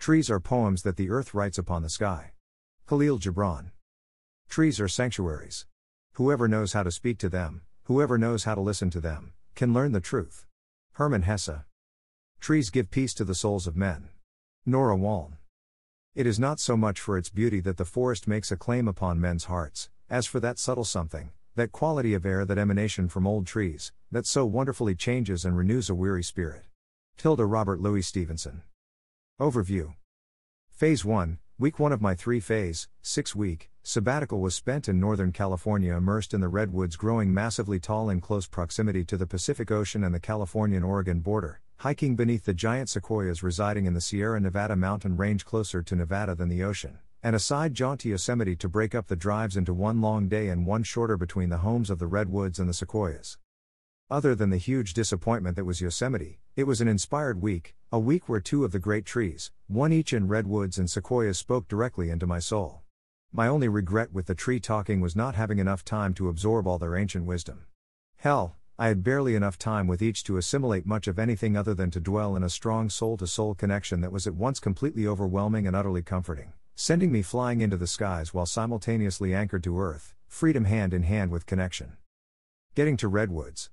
Trees are poems that the earth writes upon the sky. Khalil Gibran. Trees are sanctuaries. Whoever knows how to speak to them, whoever knows how to listen to them, can learn the truth. Hermann Hesse. Trees give peace to the souls of men. Nora Waln. It is not so much for its beauty that the forest makes a claim upon men's hearts, as for that subtle something, that quality of air that emanation from old trees, that so wonderfully changes and renews a weary spirit. Tilda Robert Louis Stevenson. Overview Phase 1, Week 1 of my three phase, six week, sabbatical was spent in Northern California immersed in the redwoods growing massively tall in close proximity to the Pacific Ocean and the Californian Oregon border, hiking beneath the giant sequoias residing in the Sierra Nevada mountain range closer to Nevada than the ocean, and a side jaunt to Yosemite to break up the drives into one long day and one shorter between the homes of the redwoods and the sequoias. Other than the huge disappointment that was Yosemite, it was an inspired week, a week where two of the great trees, one each in redwoods and sequoias, spoke directly into my soul. My only regret with the tree talking was not having enough time to absorb all their ancient wisdom. Hell, I had barely enough time with each to assimilate much of anything other than to dwell in a strong soul to soul connection that was at once completely overwhelming and utterly comforting, sending me flying into the skies while simultaneously anchored to earth, freedom hand in hand with connection. Getting to Redwoods.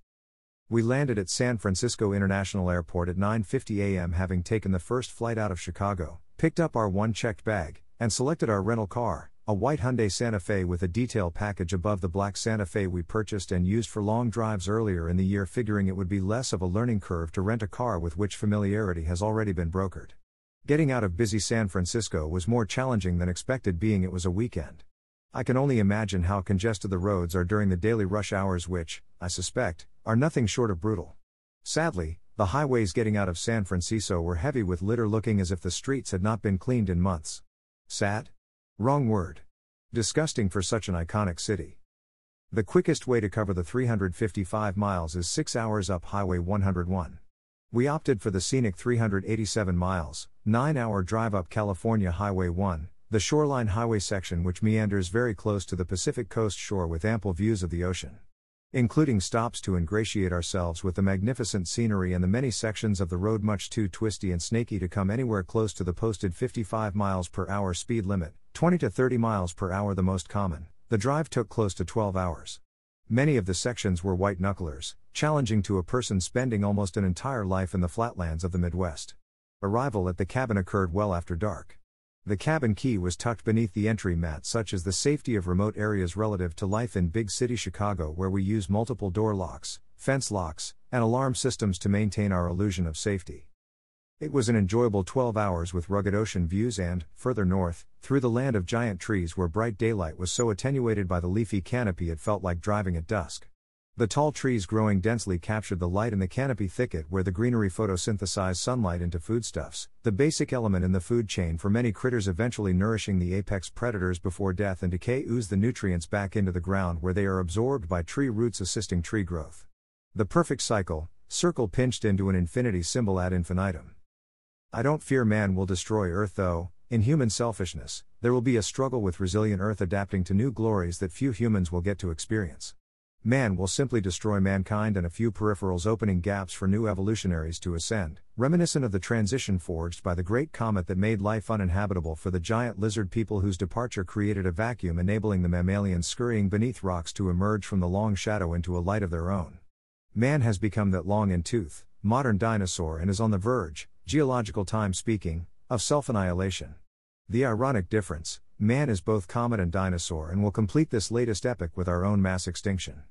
We landed at San Francisco International Airport at 9:50 a.m. having taken the first flight out of Chicago, picked up our one checked bag, and selected our rental car, a white Hyundai Santa Fe with a detail package above the black Santa Fe we purchased and used for long drives earlier in the year figuring it would be less of a learning curve to rent a car with which familiarity has already been brokered. Getting out of busy San Francisco was more challenging than expected being it was a weekend. I can only imagine how congested the roads are during the daily rush hours which, I suspect, are nothing short of brutal. Sadly, the highways getting out of San Francisco were heavy with litter looking as if the streets had not been cleaned in months. Sad? Wrong word. Disgusting for such an iconic city. The quickest way to cover the 355 miles is 6 hours up Highway 101. We opted for the scenic 387 miles, 9 hour drive up California Highway 1, the shoreline highway section which meanders very close to the Pacific coast shore with ample views of the ocean including stops to ingratiate ourselves with the magnificent scenery and the many sections of the road much too twisty and snaky to come anywhere close to the posted 55 miles per hour speed limit, 20 to 30 miles per hour the most common. The drive took close to 12 hours. Many of the sections were white knucklers, challenging to a person spending almost an entire life in the flatlands of the Midwest. Arrival at the cabin occurred well after dark. The cabin key was tucked beneath the entry mat, such as the safety of remote areas relative to life in big city Chicago, where we use multiple door locks, fence locks, and alarm systems to maintain our illusion of safety. It was an enjoyable 12 hours with rugged ocean views and, further north, through the land of giant trees where bright daylight was so attenuated by the leafy canopy it felt like driving at dusk. The tall trees growing densely captured the light in the canopy thicket where the greenery photosynthesized sunlight into foodstuffs, the basic element in the food chain for many critters eventually nourishing the apex predators before death and decay ooze the nutrients back into the ground where they are absorbed by tree roots assisting tree growth. The perfect cycle, circle pinched into an infinity symbol ad infinitum. I don't fear man will destroy earth though, in human selfishness, there will be a struggle with resilient earth adapting to new glories that few humans will get to experience. Man will simply destroy mankind and a few peripherals opening gaps for new evolutionaries to ascend, reminiscent of the transition forged by the great comet that made life uninhabitable for the giant lizard people whose departure created a vacuum enabling the mammalians scurrying beneath rocks to emerge from the long shadow into a light of their own. Man has become that long in tooth, modern dinosaur and is on the verge, geological time speaking, of self annihilation. The ironic difference man is both comet and dinosaur and will complete this latest epic with our own mass extinction.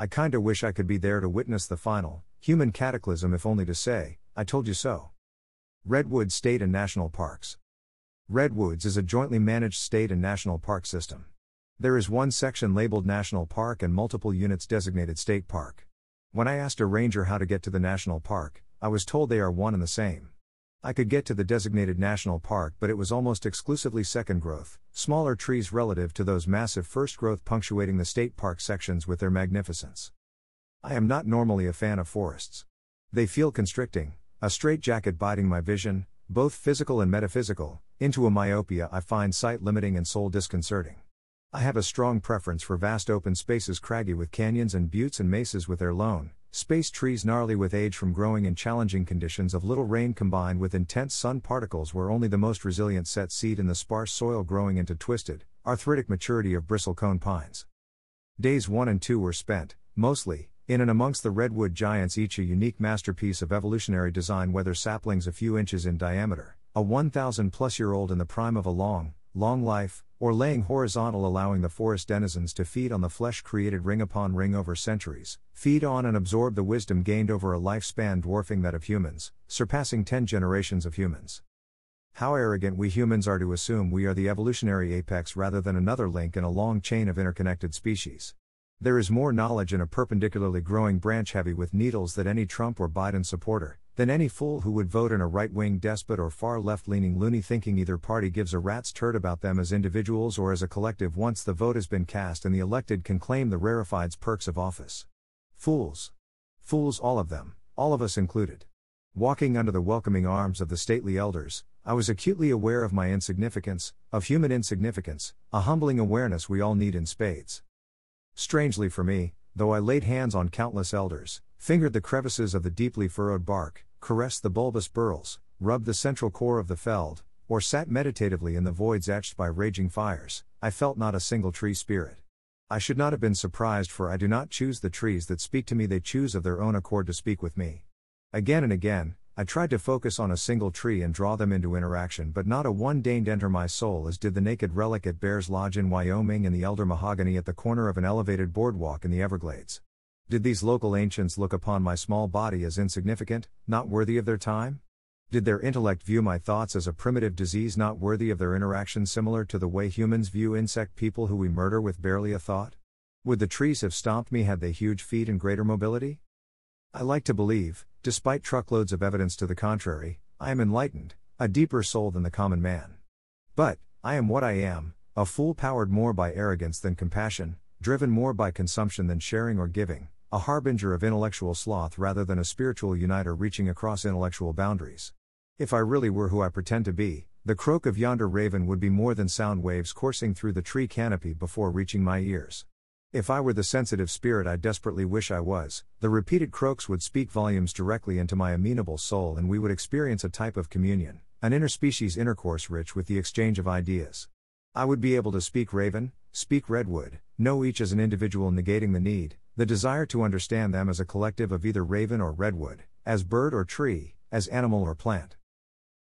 I kinda wish I could be there to witness the final, human cataclysm, if only to say, I told you so. Redwood State and National Parks. Redwoods is a jointly managed state and national park system. There is one section labeled National Park and multiple units designated State Park. When I asked a ranger how to get to the national park, I was told they are one and the same. I could get to the designated national park, but it was almost exclusively second growth, smaller trees relative to those massive first growth punctuating the state park sections with their magnificence. I am not normally a fan of forests. They feel constricting, a straitjacket biting my vision, both physical and metaphysical, into a myopia I find sight limiting and soul disconcerting. I have a strong preference for vast open spaces craggy with canyons and buttes and mesas with their lone, Space trees gnarly with age from growing in challenging conditions of little rain combined with intense sun particles where only the most resilient set seed in the sparse soil growing into twisted, arthritic maturity of bristlecone pines. Days 1 and 2 were spent, mostly, in and amongst the redwood giants, each a unique masterpiece of evolutionary design, whether saplings a few inches in diameter, a 1,000 plus year old in the prime of a long, long life, or laying horizontal, allowing the forest denizens to feed on the flesh created ring upon ring over centuries, feed on and absorb the wisdom gained over a lifespan dwarfing that of humans, surpassing 10 generations of humans. How arrogant we humans are to assume we are the evolutionary apex rather than another link in a long chain of interconnected species. There is more knowledge in a perpendicularly growing branch heavy with needles that any Trump or Biden supporter, than any fool who would vote in a right wing despot or far left leaning loony thinking either party gives a rat's turd about them as individuals or as a collective once the vote has been cast and the elected can claim the rarefied perks of office. Fools. Fools, all of them, all of us included. Walking under the welcoming arms of the stately elders, I was acutely aware of my insignificance, of human insignificance, a humbling awareness we all need in spades. Strangely for me, though I laid hands on countless elders, fingered the crevices of the deeply furrowed bark, caressed the bulbous burls, rubbed the central core of the feld, or sat meditatively in the voids etched by raging fires, I felt not a single tree spirit. I should not have been surprised, for I do not choose the trees that speak to me, they choose of their own accord to speak with me. Again and again, I tried to focus on a single tree and draw them into interaction, but not a one deigned enter my soul as did the naked relic at Bears Lodge in Wyoming and the elder mahogany at the corner of an elevated boardwalk in the Everglades. Did these local ancients look upon my small body as insignificant, not worthy of their time? Did their intellect view my thoughts as a primitive disease not worthy of their interaction, similar to the way humans view insect people who we murder with barely a thought? Would the trees have stomped me had they huge feet and greater mobility? I like to believe, despite truckloads of evidence to the contrary, I am enlightened, a deeper soul than the common man. But, I am what I am, a fool powered more by arrogance than compassion, driven more by consumption than sharing or giving, a harbinger of intellectual sloth rather than a spiritual uniter reaching across intellectual boundaries. If I really were who I pretend to be, the croak of yonder raven would be more than sound waves coursing through the tree canopy before reaching my ears. If I were the sensitive spirit I desperately wish I was, the repeated croaks would speak volumes directly into my amenable soul and we would experience a type of communion, an interspecies intercourse rich with the exchange of ideas. I would be able to speak raven, speak redwood, know each as an individual negating the need, the desire to understand them as a collective of either raven or redwood, as bird or tree, as animal or plant.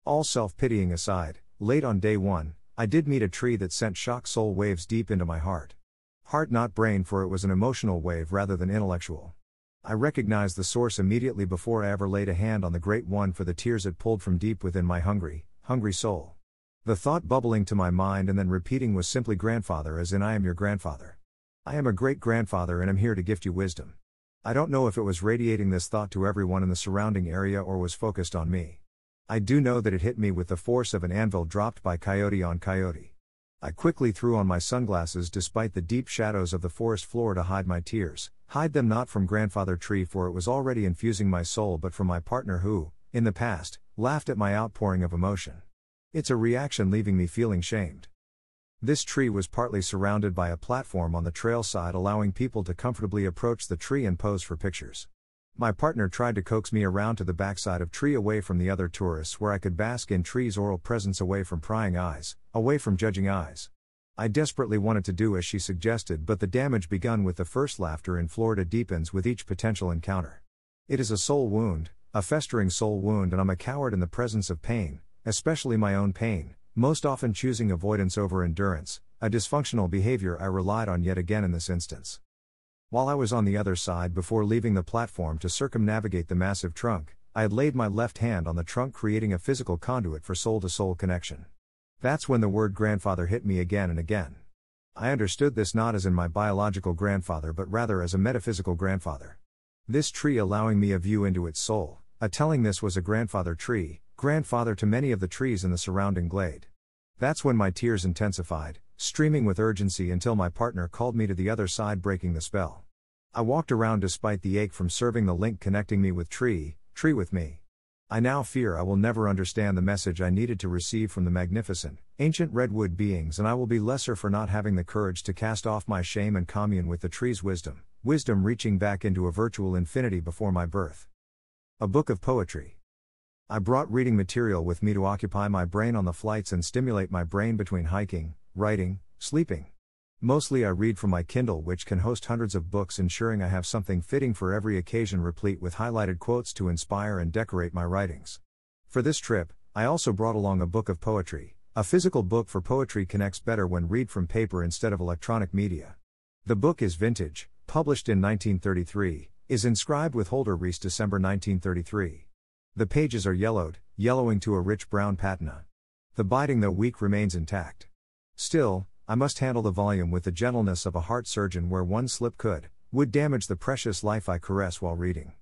All self pitying aside, late on day one, I did meet a tree that sent shock soul waves deep into my heart. Heart, not brain, for it was an emotional wave rather than intellectual. I recognized the source immediately before I ever laid a hand on the great one for the tears it pulled from deep within my hungry, hungry soul. The thought bubbling to my mind and then repeating was simply grandfather, as in I am your grandfather. I am a great grandfather and am here to gift you wisdom. I don't know if it was radiating this thought to everyone in the surrounding area or was focused on me. I do know that it hit me with the force of an anvil dropped by coyote on coyote. I quickly threw on my sunglasses despite the deep shadows of the forest floor to hide my tears, hide them not from grandfather tree for it was already infusing my soul but from my partner who, in the past, laughed at my outpouring of emotion. It's a reaction leaving me feeling shamed. This tree was partly surrounded by a platform on the trail side, allowing people to comfortably approach the tree and pose for pictures. My partner tried to coax me around to the backside of tree away from the other tourists where I could bask in tree's oral presence away from prying eyes, away from judging eyes. I desperately wanted to do as she suggested, but the damage begun with the first laughter in Florida deepens with each potential encounter. It is a soul wound, a festering soul wound, and I'm a coward in the presence of pain, especially my own pain, most often choosing avoidance over endurance, a dysfunctional behavior I relied on yet again in this instance. While I was on the other side before leaving the platform to circumnavigate the massive trunk, I had laid my left hand on the trunk, creating a physical conduit for soul to soul connection. That's when the word grandfather hit me again and again. I understood this not as in my biological grandfather but rather as a metaphysical grandfather. This tree allowing me a view into its soul, a telling this was a grandfather tree, grandfather to many of the trees in the surrounding glade. That's when my tears intensified, streaming with urgency until my partner called me to the other side, breaking the spell. I walked around despite the ache from serving the link connecting me with tree, tree with me. I now fear I will never understand the message I needed to receive from the magnificent, ancient redwood beings, and I will be lesser for not having the courage to cast off my shame and commune with the tree's wisdom, wisdom reaching back into a virtual infinity before my birth. A book of poetry. I brought reading material with me to occupy my brain on the flights and stimulate my brain between hiking, writing, sleeping. Mostly I read from my Kindle, which can host hundreds of books, ensuring I have something fitting for every occasion, replete with highlighted quotes to inspire and decorate my writings. For this trip, I also brought along a book of poetry. A physical book for poetry connects better when read from paper instead of electronic media. The book is vintage, published in 1933, is inscribed with Holder Reese December 1933. The pages are yellowed, yellowing to a rich brown patina. The binding, though weak, remains intact. Still, I must handle the volume with the gentleness of a heart surgeon where one slip could, would damage the precious life I caress while reading.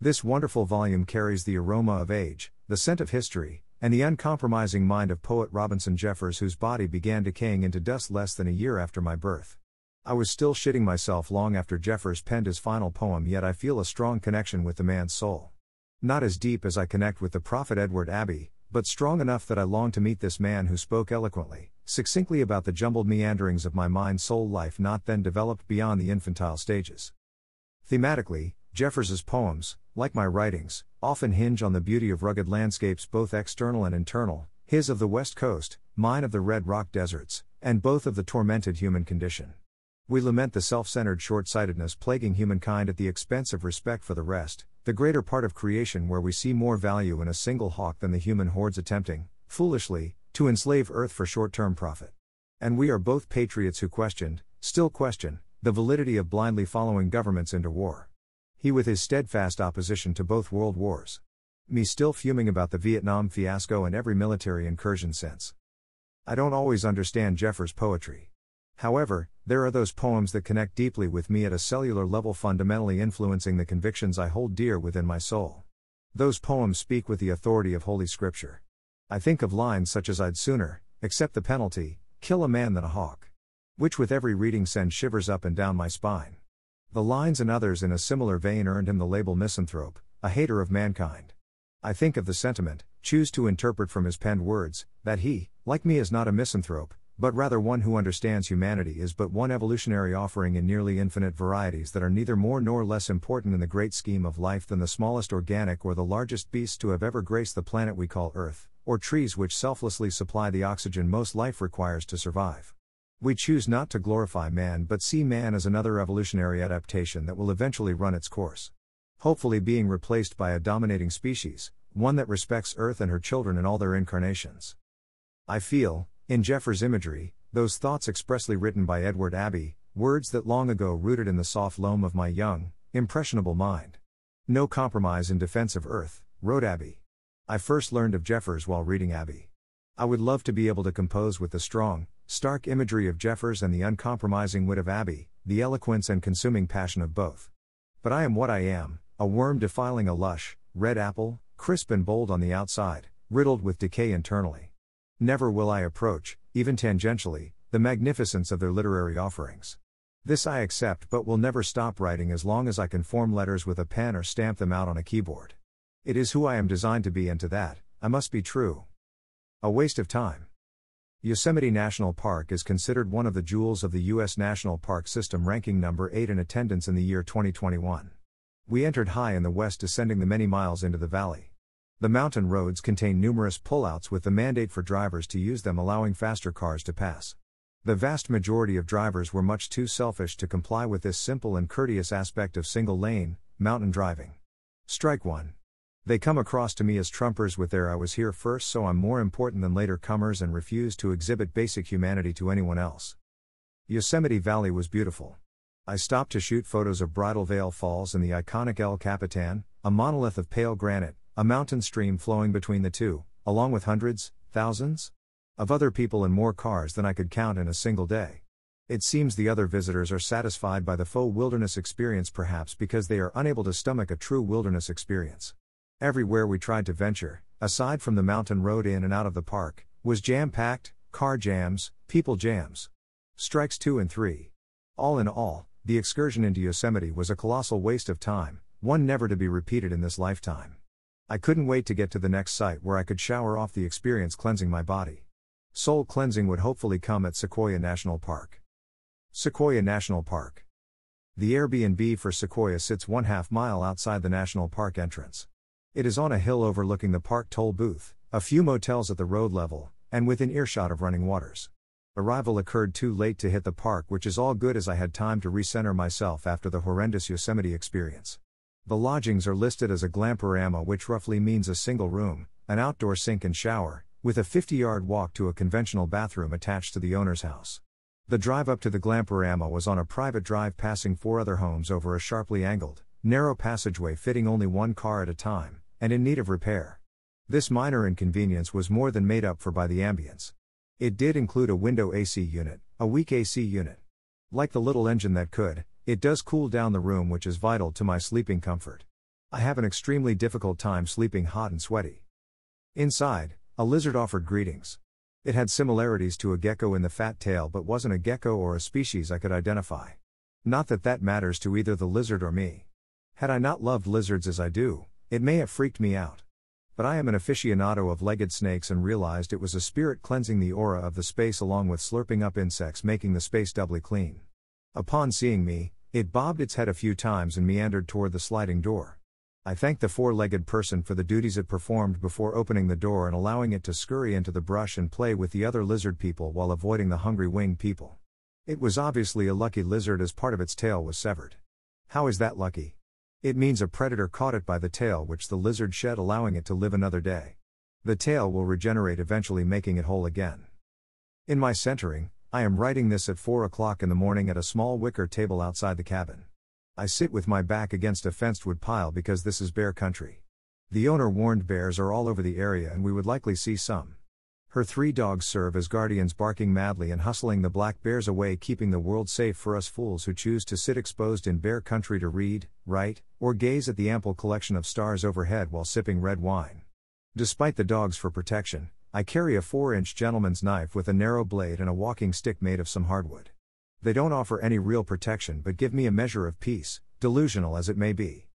This wonderful volume carries the aroma of age, the scent of history, and the uncompromising mind of poet Robinson Jeffers, whose body began decaying into dust less than a year after my birth. I was still shitting myself long after Jeffers penned his final poem, yet I feel a strong connection with the man's soul. Not as deep as I connect with the prophet Edward Abbey, but strong enough that I long to meet this man who spoke eloquently, succinctly about the jumbled meanderings of my mind soul life not then developed beyond the infantile stages. Thematically, Jeffers's poems, like my writings, often hinge on the beauty of rugged landscapes both external and internal, his of the west coast, mine of the red rock deserts, and both of the tormented human condition. We lament the self centered short sightedness plaguing humankind at the expense of respect for the rest, the greater part of creation where we see more value in a single hawk than the human hordes attempting, foolishly, to enslave Earth for short term profit. And we are both patriots who questioned, still question, the validity of blindly following governments into war. He with his steadfast opposition to both world wars. Me still fuming about the Vietnam fiasco and every military incursion since. I don't always understand Jeffers' poetry. However, there are those poems that connect deeply with me at a cellular level, fundamentally influencing the convictions I hold dear within my soul. Those poems speak with the authority of Holy Scripture. I think of lines such as I'd sooner, accept the penalty, kill a man than a hawk. Which with every reading send shivers up and down my spine. The lines and others in a similar vein earned him the label misanthrope, a hater of mankind. I think of the sentiment, choose to interpret from his penned words, that he, like me, is not a misanthrope, but rather one who understands humanity is but one evolutionary offering in nearly infinite varieties that are neither more nor less important in the great scheme of life than the smallest organic or the largest beasts to have ever graced the planet we call Earth or trees which selflessly supply the oxygen most life requires to survive. We choose not to glorify man but see man as another evolutionary adaptation that will eventually run its course. Hopefully, being replaced by a dominating species, one that respects Earth and her children in all their incarnations. I feel, in Jeffers' imagery, those thoughts expressly written by Edward Abbey, words that long ago rooted in the soft loam of my young, impressionable mind. No compromise in defense of Earth, wrote Abbey. I first learned of Jeffers while reading Abbey. I would love to be able to compose with the strong, stark imagery of Jeffers and the uncompromising wit of Abbey, the eloquence and consuming passion of both. But I am what I am, a worm defiling a lush, red apple, crisp and bold on the outside, riddled with decay internally. Never will I approach, even tangentially, the magnificence of their literary offerings. This I accept but will never stop writing as long as I can form letters with a pen or stamp them out on a keyboard. It is who I am designed to be, and to that, I must be true. A waste of time. Yosemite National Park is considered one of the jewels of the U.S. National Park System, ranking number 8 in attendance in the year 2021. We entered high in the west, descending the many miles into the valley. The mountain roads contain numerous pullouts with the mandate for drivers to use them, allowing faster cars to pass. The vast majority of drivers were much too selfish to comply with this simple and courteous aspect of single lane, mountain driving. Strike one. They come across to me as Trumpers with their I was here first, so I'm more important than later comers and refuse to exhibit basic humanity to anyone else. Yosemite Valley was beautiful. I stopped to shoot photos of Bridal Veil Falls and the iconic El Capitan, a monolith of pale granite, a mountain stream flowing between the two, along with hundreds, thousands, of other people and more cars than I could count in a single day. It seems the other visitors are satisfied by the faux wilderness experience, perhaps because they are unable to stomach a true wilderness experience. Everywhere we tried to venture, aside from the mountain road in and out of the park, was jam packed, car jams, people jams. Strikes 2 and 3. All in all, the excursion into Yosemite was a colossal waste of time, one never to be repeated in this lifetime. I couldn't wait to get to the next site where I could shower off the experience cleansing my body. Soul cleansing would hopefully come at Sequoia National Park. Sequoia National Park. The Airbnb for Sequoia sits one half mile outside the national park entrance. It is on a hill overlooking the park toll booth, a few motels at the road level, and within earshot of running waters. Arrival occurred too late to hit the park, which is all good as I had time to recenter myself after the horrendous Yosemite experience. The lodgings are listed as a glamperama, which roughly means a single room, an outdoor sink and shower, with a 50 yard walk to a conventional bathroom attached to the owner's house. The drive up to the Glamperama was on a private drive passing four other homes over a sharply angled, narrow passageway fitting only one car at a time, and in need of repair. This minor inconvenience was more than made up for by the ambience. It did include a window AC unit, a weak AC unit. Like the little engine that could, it does cool down the room, which is vital to my sleeping comfort. I have an extremely difficult time sleeping hot and sweaty. Inside, a lizard offered greetings. It had similarities to a gecko in the fat tail but wasn't a gecko or a species I could identify. Not that that matters to either the lizard or me. Had I not loved lizards as I do, it may have freaked me out. But I am an aficionado of legged snakes and realized it was a spirit cleansing the aura of the space along with slurping up insects making the space doubly clean. Upon seeing me, it bobbed its head a few times and meandered toward the sliding door. I thanked the four legged person for the duties it performed before opening the door and allowing it to scurry into the brush and play with the other lizard people while avoiding the hungry winged people. It was obviously a lucky lizard as part of its tail was severed. How is that lucky? It means a predator caught it by the tail, which the lizard shed, allowing it to live another day. The tail will regenerate, eventually making it whole again. In my centering, I am writing this at 4 o'clock in the morning at a small wicker table outside the cabin. I sit with my back against a fenced wood pile because this is bear country. The owner warned bears are all over the area and we would likely see some. Her three dogs serve as guardians, barking madly and hustling the black bears away, keeping the world safe for us fools who choose to sit exposed in bear country to read, write, or gaze at the ample collection of stars overhead while sipping red wine. Despite the dogs for protection, I carry a 4 inch gentleman's knife with a narrow blade and a walking stick made of some hardwood. They don't offer any real protection but give me a measure of peace, delusional as it may be.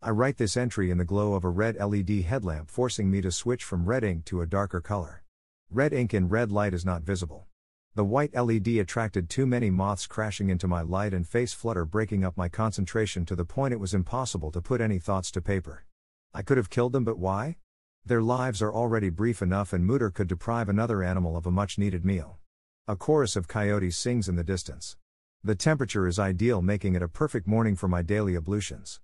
I write this entry in the glow of a red LED headlamp, forcing me to switch from red ink to a darker color. Red ink in red light is not visible. The white LED attracted too many moths crashing into my light and face flutter, breaking up my concentration to the point it was impossible to put any thoughts to paper. I could have killed them, but why? Their lives are already brief enough, and Mutter could deprive another animal of a much needed meal. A chorus of coyotes sings in the distance. The temperature is ideal making it a perfect morning for my daily ablutions.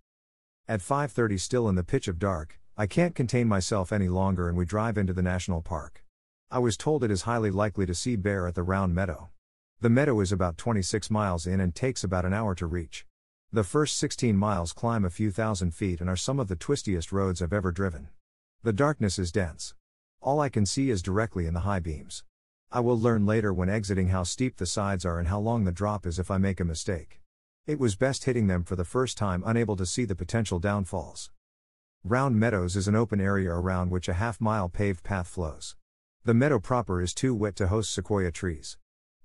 At 5:30 still in the pitch of dark, I can't contain myself any longer and we drive into the national park. I was told it is highly likely to see bear at the round meadow. The meadow is about 26 miles in and takes about an hour to reach. The first 16 miles climb a few thousand feet and are some of the twistiest roads I've ever driven. The darkness is dense. All I can see is directly in the high beams. I will learn later when exiting how steep the sides are and how long the drop is if I make a mistake. It was best hitting them for the first time, unable to see the potential downfalls. Round Meadows is an open area around which a half mile paved path flows. The meadow proper is too wet to host sequoia trees.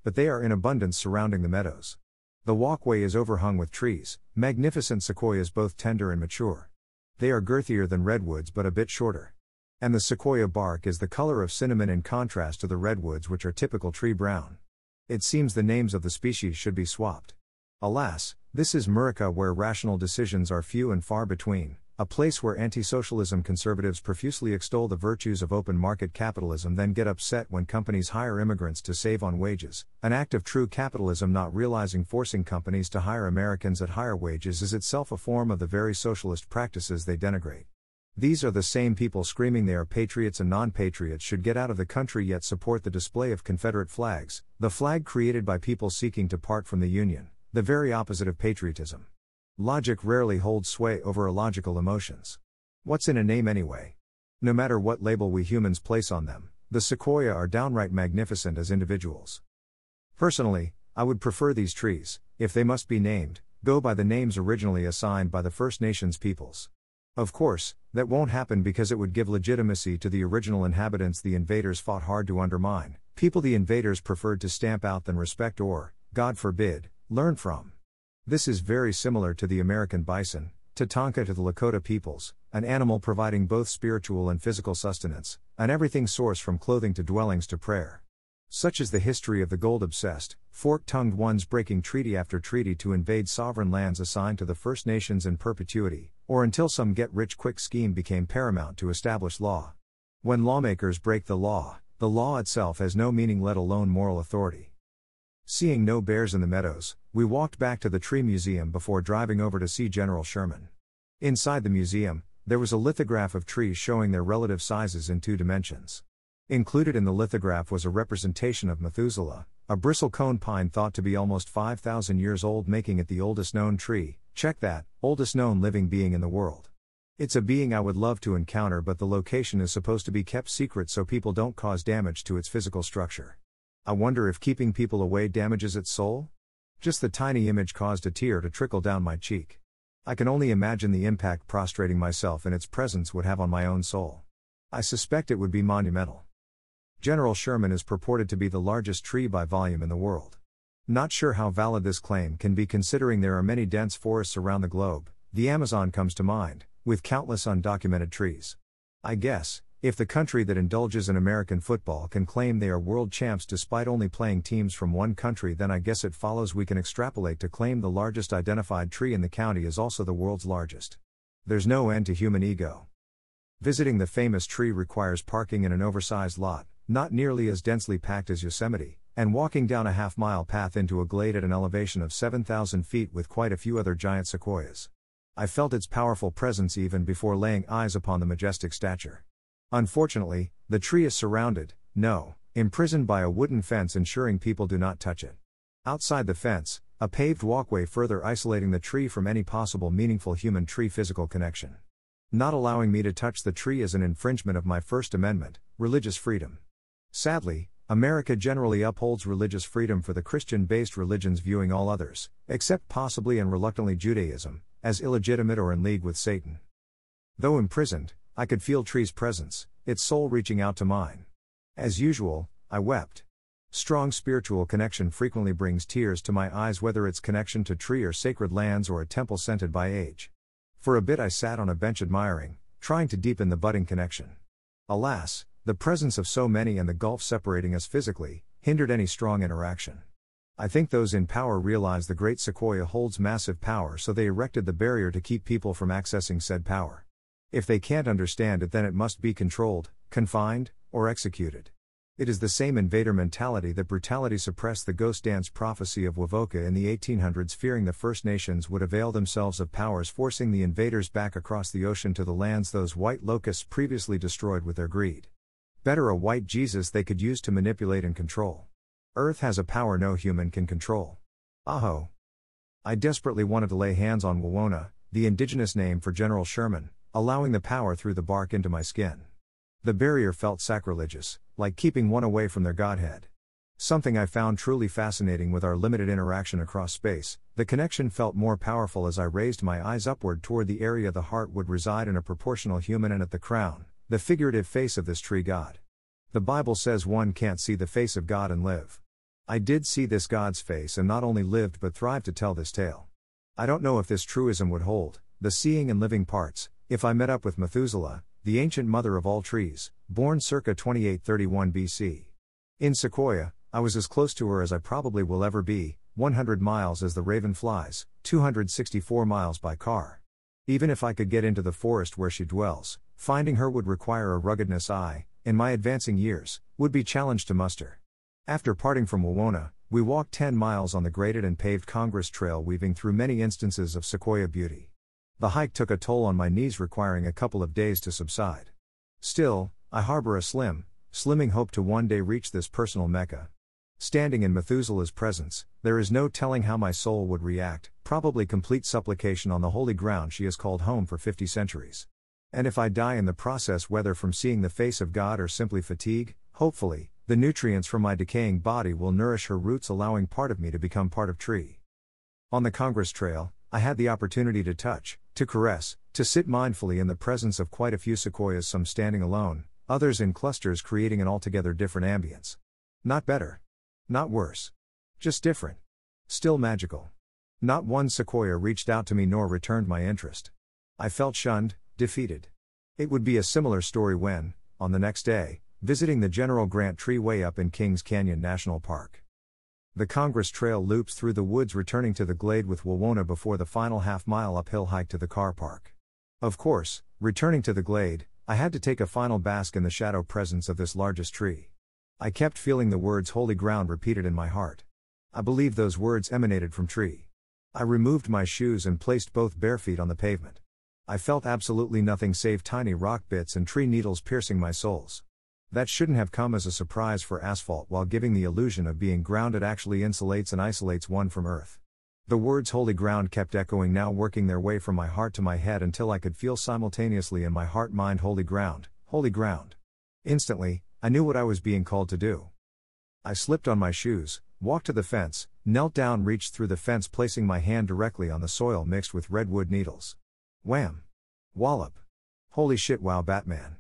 But they are in abundance surrounding the meadows. The walkway is overhung with trees, magnificent sequoias both tender and mature. They are girthier than redwoods but a bit shorter. And the sequoia bark is the color of cinnamon in contrast to the redwoods, which are typical tree brown. It seems the names of the species should be swapped. Alas, this is Murica where rational decisions are few and far between, a place where anti socialism conservatives profusely extol the virtues of open market capitalism, then get upset when companies hire immigrants to save on wages, an act of true capitalism not realizing forcing companies to hire Americans at higher wages is itself a form of the very socialist practices they denigrate. These are the same people screaming they are patriots and non patriots should get out of the country yet support the display of Confederate flags, the flag created by people seeking to part from the Union, the very opposite of patriotism. Logic rarely holds sway over illogical emotions. What's in a name anyway? No matter what label we humans place on them, the sequoia are downright magnificent as individuals. Personally, I would prefer these trees, if they must be named, go by the names originally assigned by the First Nations peoples. Of course, that won't happen because it would give legitimacy to the original inhabitants the invaders fought hard to undermine, people the invaders preferred to stamp out than respect or, God forbid, learn from. This is very similar to the American bison, Tatanka to the Lakota peoples, an animal providing both spiritual and physical sustenance, an everything source from clothing to dwellings to prayer. Such is the history of the gold obsessed, fork tongued ones breaking treaty after treaty to invade sovereign lands assigned to the First Nations in perpetuity, or until some get rich quick scheme became paramount to establish law. When lawmakers break the law, the law itself has no meaning, let alone moral authority. Seeing no bears in the meadows, we walked back to the Tree Museum before driving over to see General Sherman. Inside the museum, there was a lithograph of trees showing their relative sizes in two dimensions. Included in the lithograph was a representation of Methuselah, a bristlecone pine thought to be almost 5,000 years old, making it the oldest known tree. Check that, oldest known living being in the world. It's a being I would love to encounter, but the location is supposed to be kept secret so people don't cause damage to its physical structure. I wonder if keeping people away damages its soul? Just the tiny image caused a tear to trickle down my cheek. I can only imagine the impact prostrating myself in its presence would have on my own soul. I suspect it would be monumental. General Sherman is purported to be the largest tree by volume in the world. Not sure how valid this claim can be considering there are many dense forests around the globe, the Amazon comes to mind, with countless undocumented trees. I guess, if the country that indulges in American football can claim they are world champs despite only playing teams from one country, then I guess it follows we can extrapolate to claim the largest identified tree in the county is also the world's largest. There's no end to human ego. Visiting the famous tree requires parking in an oversized lot, not nearly as densely packed as Yosemite, and walking down a half mile path into a glade at an elevation of 7,000 feet with quite a few other giant sequoias. I felt its powerful presence even before laying eyes upon the majestic stature. Unfortunately, the tree is surrounded, no, imprisoned by a wooden fence ensuring people do not touch it. Outside the fence, a paved walkway further isolating the tree from any possible meaningful human tree physical connection. Not allowing me to touch the tree is an infringement of my First Amendment, religious freedom. Sadly, America generally upholds religious freedom for the Christian based religions, viewing all others, except possibly and reluctantly Judaism, as illegitimate or in league with Satan. Though imprisoned, I could feel Tree's presence, its soul reaching out to mine. As usual, I wept. Strong spiritual connection frequently brings tears to my eyes, whether it's connection to tree or sacred lands or a temple scented by age. For a bit, I sat on a bench admiring, trying to deepen the budding connection. Alas, the presence of so many and the gulf separating us physically hindered any strong interaction. I think those in power realize the great sequoia holds massive power, so they erected the barrier to keep people from accessing said power. If they can't understand it, then it must be controlled, confined, or executed. It is the same invader mentality that brutality suppressed the ghost dance prophecy of Wovoka in the 1800s, fearing the First Nations would avail themselves of powers forcing the invaders back across the ocean to the lands those white locusts previously destroyed with their greed. Better a white Jesus they could use to manipulate and control. Earth has a power no human can control. Aho. I desperately wanted to lay hands on Wawona, the indigenous name for General Sherman, allowing the power through the bark into my skin. The barrier felt sacrilegious, like keeping one away from their godhead. Something I found truly fascinating with our limited interaction across space, the connection felt more powerful as I raised my eyes upward toward the area the heart would reside in a proportional human and at the crown, the figurative face of this tree God. The Bible says one can't see the face of God and live. I did see this God's face and not only lived but thrived to tell this tale. I don't know if this truism would hold, the seeing and living parts, if I met up with Methuselah, the ancient mother of all trees, born circa 2831 BC. In Sequoia, I was as close to her as I probably will ever be, 100 miles as the raven flies, 264 miles by car. Even if I could get into the forest where she dwells, Finding her would require a ruggedness I, in my advancing years, would be challenged to muster. After parting from Wawona, we walked 10 miles on the graded and paved Congress Trail, weaving through many instances of sequoia beauty. The hike took a toll on my knees, requiring a couple of days to subside. Still, I harbor a slim, slimming hope to one day reach this personal mecca. Standing in Methuselah's presence, there is no telling how my soul would react, probably complete supplication on the holy ground she has called home for 50 centuries. And if I die in the process, whether from seeing the face of God or simply fatigue, hopefully, the nutrients from my decaying body will nourish her roots, allowing part of me to become part of tree. On the Congress Trail, I had the opportunity to touch, to caress, to sit mindfully in the presence of quite a few sequoias, some standing alone, others in clusters, creating an altogether different ambience. Not better. Not worse. Just different. Still magical. Not one sequoia reached out to me nor returned my interest. I felt shunned, defeated. It would be a similar story when, on the next day, visiting the General Grant Tree way up in Kings Canyon National Park. The Congress Trail loops through the woods, returning to the glade with Wawona before the final half mile uphill hike to the car park. Of course, returning to the glade, I had to take a final bask in the shadow presence of this largest tree. I kept feeling the words holy ground repeated in my heart. I believe those words emanated from tree. I removed my shoes and placed both bare feet on the pavement. I felt absolutely nothing save tiny rock bits and tree needles piercing my soles. That shouldn't have come as a surprise for asphalt while giving the illusion of being grounded actually insulates and isolates one from earth. The words holy ground kept echoing, now working their way from my heart to my head until I could feel simultaneously in my heart mind holy ground, holy ground. Instantly, I knew what I was being called to do. I slipped on my shoes, walked to the fence, knelt down, reached through the fence, placing my hand directly on the soil mixed with redwood needles. Wham! Wallop! Holy shit, wow, Batman.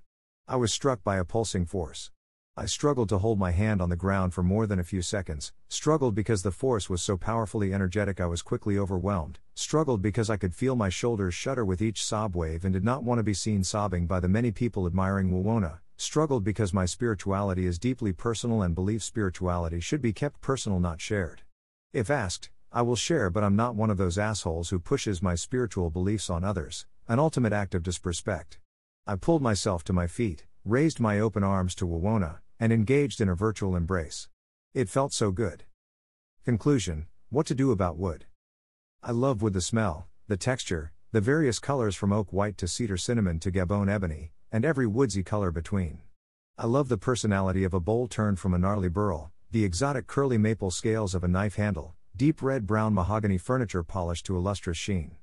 I was struck by a pulsing force. I struggled to hold my hand on the ground for more than a few seconds, struggled because the force was so powerfully energetic I was quickly overwhelmed, struggled because I could feel my shoulders shudder with each sob wave and did not want to be seen sobbing by the many people admiring Wawona, struggled because my spirituality is deeply personal and believe spirituality should be kept personal, not shared. If asked, I will share, but I'm not one of those assholes who pushes my spiritual beliefs on others, an ultimate act of disrespect. I pulled myself to my feet, raised my open arms to Wawona, and engaged in a virtual embrace. It felt so good. Conclusion What to do about wood? I love wood the smell, the texture, the various colors from oak white to cedar cinnamon to Gabon ebony, and every woodsy color between. I love the personality of a bowl turned from a gnarly burl, the exotic curly maple scales of a knife handle, deep red brown mahogany furniture polished to a lustrous sheen.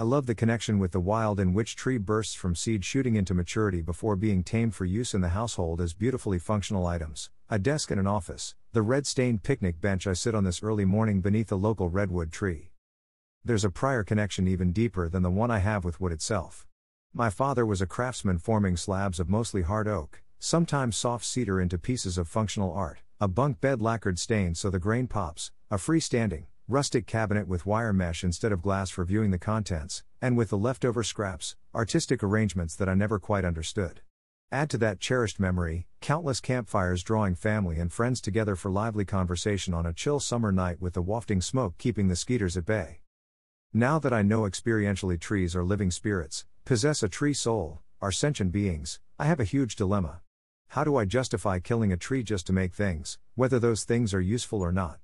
I love the connection with the wild in which tree bursts from seed shooting into maturity before being tamed for use in the household as beautifully functional items, a desk and an office, the red stained picnic bench I sit on this early morning beneath a local redwood tree. There's a prior connection even deeper than the one I have with wood itself. My father was a craftsman forming slabs of mostly hard oak, sometimes soft cedar into pieces of functional art, a bunk bed lacquered stain so the grain pops, a freestanding, rustic cabinet with wire mesh instead of glass for viewing the contents, and with the leftover scraps, artistic arrangements that I never quite understood. Add to that cherished memory, countless campfires drawing family and friends together for lively conversation on a chill summer night with the wafting smoke keeping the skeeters at bay. Now that I know experientially trees are living spirits, possess a tree soul, are sentient beings, I have a huge dilemma. How do I justify killing a tree just to make things, whether those things are useful or not?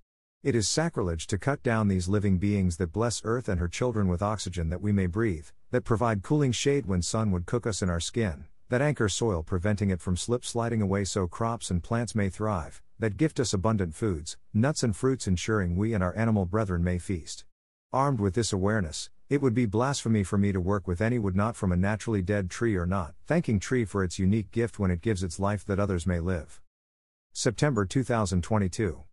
It is sacrilege to cut down these living beings that bless earth and her children with oxygen that we may breathe, that provide cooling shade when sun would cook us in our skin, that anchor soil preventing it from slip sliding away so crops and plants may thrive, that gift us abundant foods, nuts and fruits ensuring we and our animal brethren may feast. Armed with this awareness, it would be blasphemy for me to work with any wood not from a naturally dead tree or not, thanking tree for its unique gift when it gives its life that others may live. September 2022.